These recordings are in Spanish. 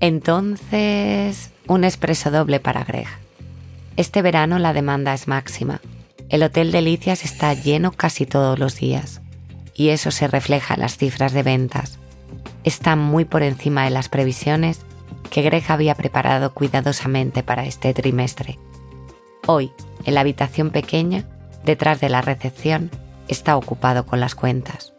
Entonces, un expreso doble para Greg. Este verano la demanda es máxima. El Hotel Delicias está lleno casi todos los días. Y eso se refleja en las cifras de ventas. Están muy por encima de las previsiones que Greg había preparado cuidadosamente para este trimestre. Hoy, en la habitación pequeña, detrás de la recepción, está ocupado con las cuentas.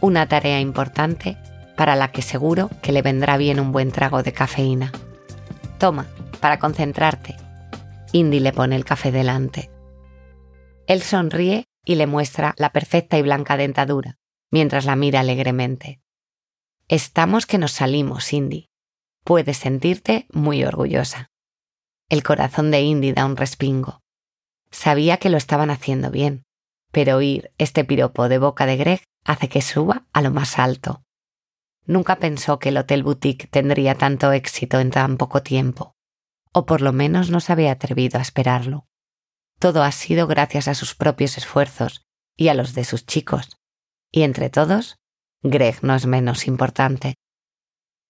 Una tarea importante para la que seguro que le vendrá bien un buen trago de cafeína. Toma, para concentrarte. Indy le pone el café delante. Él sonríe y le muestra la perfecta y blanca dentadura, mientras la mira alegremente. Estamos que nos salimos, Indy. Puedes sentirte muy orgullosa. El corazón de Indy da un respingo. Sabía que lo estaban haciendo bien, pero oír este piropo de boca de Greg hace que suba a lo más alto. Nunca pensó que el Hotel Boutique tendría tanto éxito en tan poco tiempo, o por lo menos no se había atrevido a esperarlo. Todo ha sido gracias a sus propios esfuerzos y a los de sus chicos, y entre todos, Greg no es menos importante.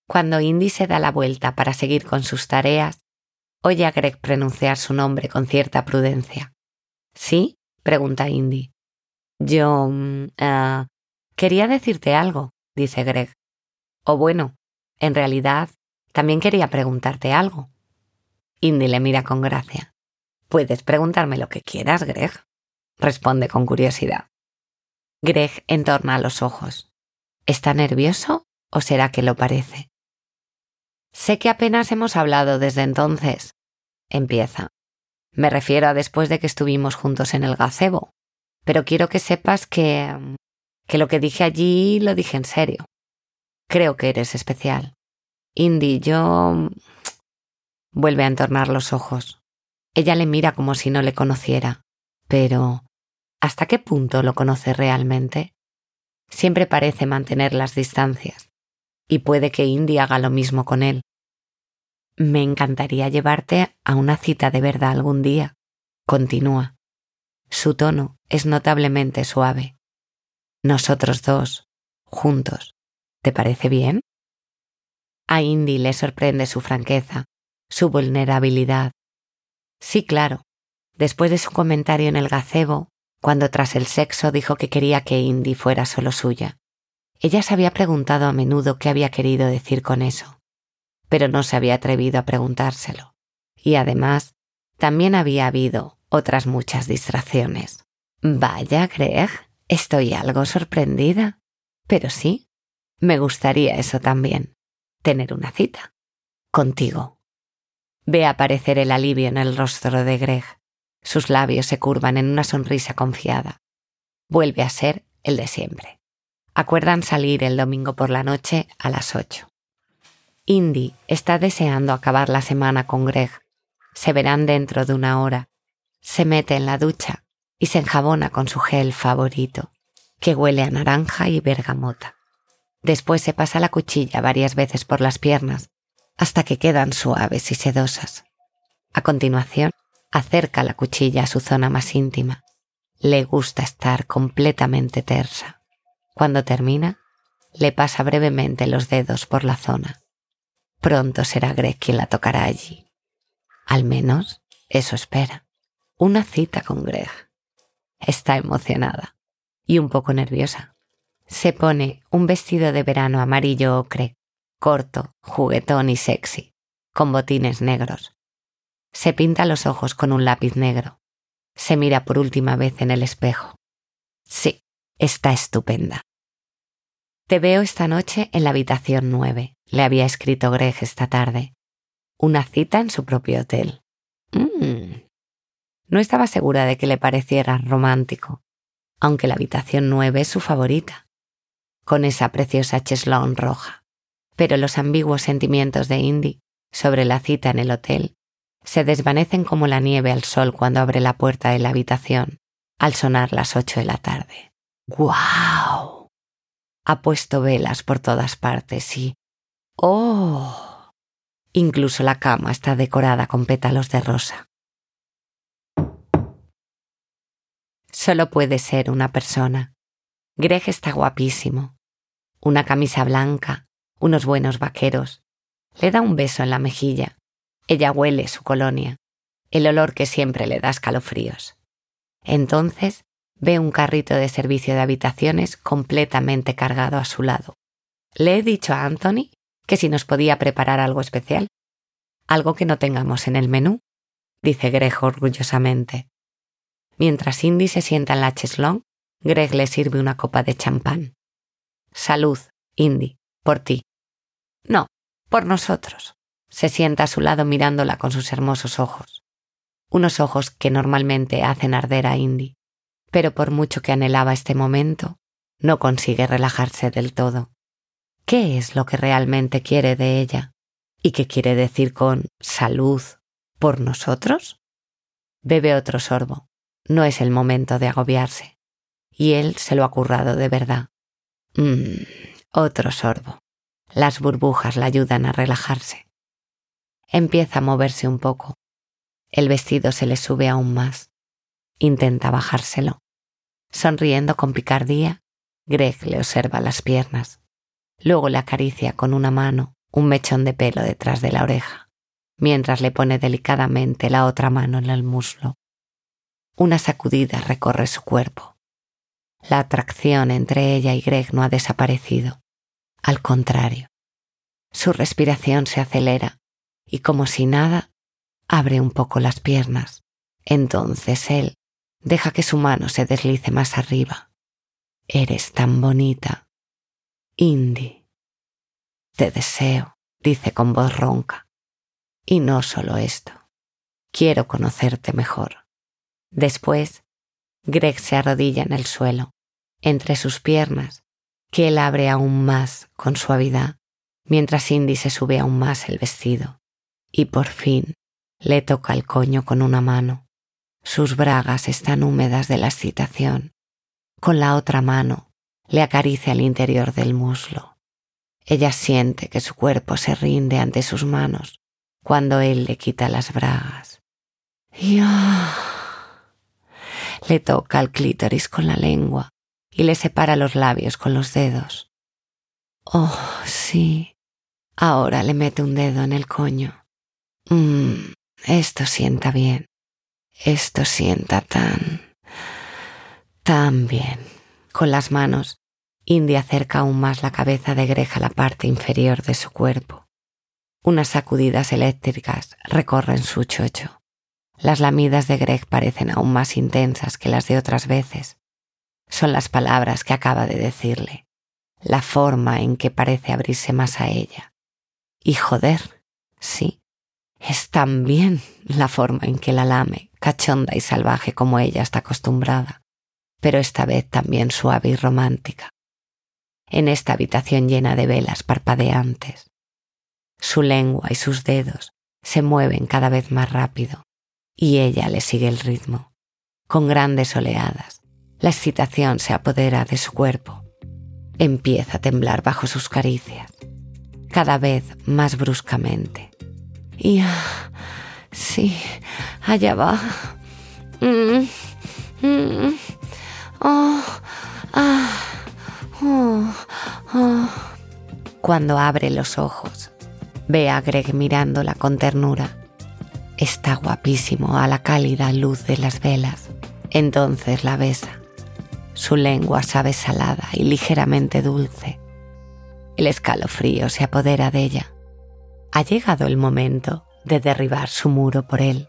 Cuando Indy se da la vuelta para seguir con sus tareas, oye a Greg pronunciar su nombre con cierta prudencia. ¿Sí? pregunta Indy. Yo... Mm, ah, quería decirte algo, dice Greg. O bueno, en realidad, también quería preguntarte algo. Indy le mira con gracia. Puedes preguntarme lo que quieras, Greg, responde con curiosidad. Greg entorna los ojos. ¿Está nervioso o será que lo parece? Sé que apenas hemos hablado desde entonces. Empieza. Me refiero a después de que estuvimos juntos en el gazebo. Pero quiero que sepas que... que lo que dije allí lo dije en serio. Creo que eres especial. Indy, yo... Vuelve a entornar los ojos. Ella le mira como si no le conociera. Pero... ¿Hasta qué punto lo conoce realmente? Siempre parece mantener las distancias. Y puede que Indy haga lo mismo con él. Me encantaría llevarte a una cita de verdad algún día. Continúa. Su tono es notablemente suave. Nosotros dos, juntos. ¿Te parece bien? A Indy le sorprende su franqueza, su vulnerabilidad. Sí, claro. Después de su comentario en el gazebo, cuando tras el sexo dijo que quería que Indy fuera solo suya. Ella se había preguntado a menudo qué había querido decir con eso, pero no se había atrevido a preguntárselo. Y además, también había habido otras muchas distracciones. Vaya, Greg, estoy algo sorprendida. Pero sí, me gustaría eso también, tener una cita. Contigo. Ve aparecer el alivio en el rostro de Greg. Sus labios se curvan en una sonrisa confiada. Vuelve a ser el de siempre. Acuerdan salir el domingo por la noche a las ocho. Indy está deseando acabar la semana con Greg. Se verán dentro de una hora. Se mete en la ducha y se enjabona con su gel favorito, que huele a naranja y bergamota. Después se pasa la cuchilla varias veces por las piernas hasta que quedan suaves y sedosas. A continuación, acerca la cuchilla a su zona más íntima. Le gusta estar completamente tersa. Cuando termina, le pasa brevemente los dedos por la zona. Pronto será Greg quien la tocará allí. Al menos, eso espera. Una cita con Greg. Está emocionada y un poco nerviosa. Se pone un vestido de verano amarillo ocre, corto, juguetón y sexy, con botines negros. Se pinta los ojos con un lápiz negro. Se mira por última vez en el espejo. Sí, está estupenda. Te veo esta noche en la habitación nueve, le había escrito Greg esta tarde. Una cita en su propio hotel. Mm. No estaba segura de que le pareciera romántico, aunque la habitación nueve es su favorita con esa preciosa cheslón roja. Pero los ambiguos sentimientos de Indy sobre la cita en el hotel se desvanecen como la nieve al sol cuando abre la puerta de la habitación al sonar las ocho de la tarde. ¡Guau! Ha puesto velas por todas partes y... ¡Oh! Incluso la cama está decorada con pétalos de rosa. Solo puede ser una persona. Greg está guapísimo, una camisa blanca, unos buenos vaqueros, Le da un beso en la mejilla. Ella huele su colonia, el olor que siempre le da escalofríos. Entonces ve un carrito de servicio de habitaciones completamente cargado a su lado. Le he dicho a Anthony que si nos podía preparar algo especial. Algo que no tengamos en el menú, dice Greg orgullosamente. Mientras Indy se sienta en la cheslong, Greg le sirve una copa de champán. Salud, Indy, por ti. No, por nosotros. Se sienta a su lado mirándola con sus hermosos ojos. Unos ojos que normalmente hacen arder a Indy, pero por mucho que anhelaba este momento, no consigue relajarse del todo. ¿Qué es lo que realmente quiere de ella? ¿Y qué quiere decir con salud por nosotros? Bebe otro sorbo. No es el momento de agobiarse. Y él se lo ha currado de verdad. Mmm, otro sorbo. Las burbujas la ayudan a relajarse. Empieza a moverse un poco. El vestido se le sube aún más. Intenta bajárselo. Sonriendo con picardía, Greg le observa las piernas. Luego le acaricia con una mano un mechón de pelo detrás de la oreja, mientras le pone delicadamente la otra mano en el muslo. Una sacudida recorre su cuerpo. La atracción entre ella y Greg no ha desaparecido. Al contrario, su respiración se acelera y como si nada, abre un poco las piernas. Entonces él deja que su mano se deslice más arriba. Eres tan bonita, Indy. Te deseo, dice con voz ronca. Y no solo esto. Quiero conocerte mejor. Después, Greg se arrodilla en el suelo, entre sus piernas, que él abre aún más con suavidad, mientras Indy se sube aún más el vestido. Y por fin le toca el coño con una mano. Sus bragas están húmedas de la excitación. Con la otra mano le acaricia el interior del muslo. Ella siente que su cuerpo se rinde ante sus manos cuando él le quita las bragas. Y le toca el clítoris con la lengua y le separa los labios con los dedos. Oh, sí. Ahora le mete un dedo en el coño. Mmm, esto sienta bien. Esto sienta tan... tan bien. Con las manos, Indy acerca aún más la cabeza de Greg a la parte inferior de su cuerpo. Unas sacudidas eléctricas recorren su chocho. Las lamidas de Greg parecen aún más intensas que las de otras veces. Son las palabras que acaba de decirle, la forma en que parece abrirse más a ella. Y joder, sí, es también la forma en que la lame, cachonda y salvaje como ella está acostumbrada pero esta vez también suave y romántica, en esta habitación llena de velas parpadeantes. Su lengua y sus dedos se mueven cada vez más rápido y ella le sigue el ritmo. Con grandes oleadas, la excitación se apodera de su cuerpo. Empieza a temblar bajo sus caricias, cada vez más bruscamente. Y... Ah, sí, allá va. Mm, mm. Oh, ah, oh, oh. Cuando abre los ojos, ve a Greg mirándola con ternura. Está guapísimo a la cálida luz de las velas. Entonces la besa. Su lengua sabe salada y ligeramente dulce. El escalofrío se apodera de ella. Ha llegado el momento de derribar su muro por él.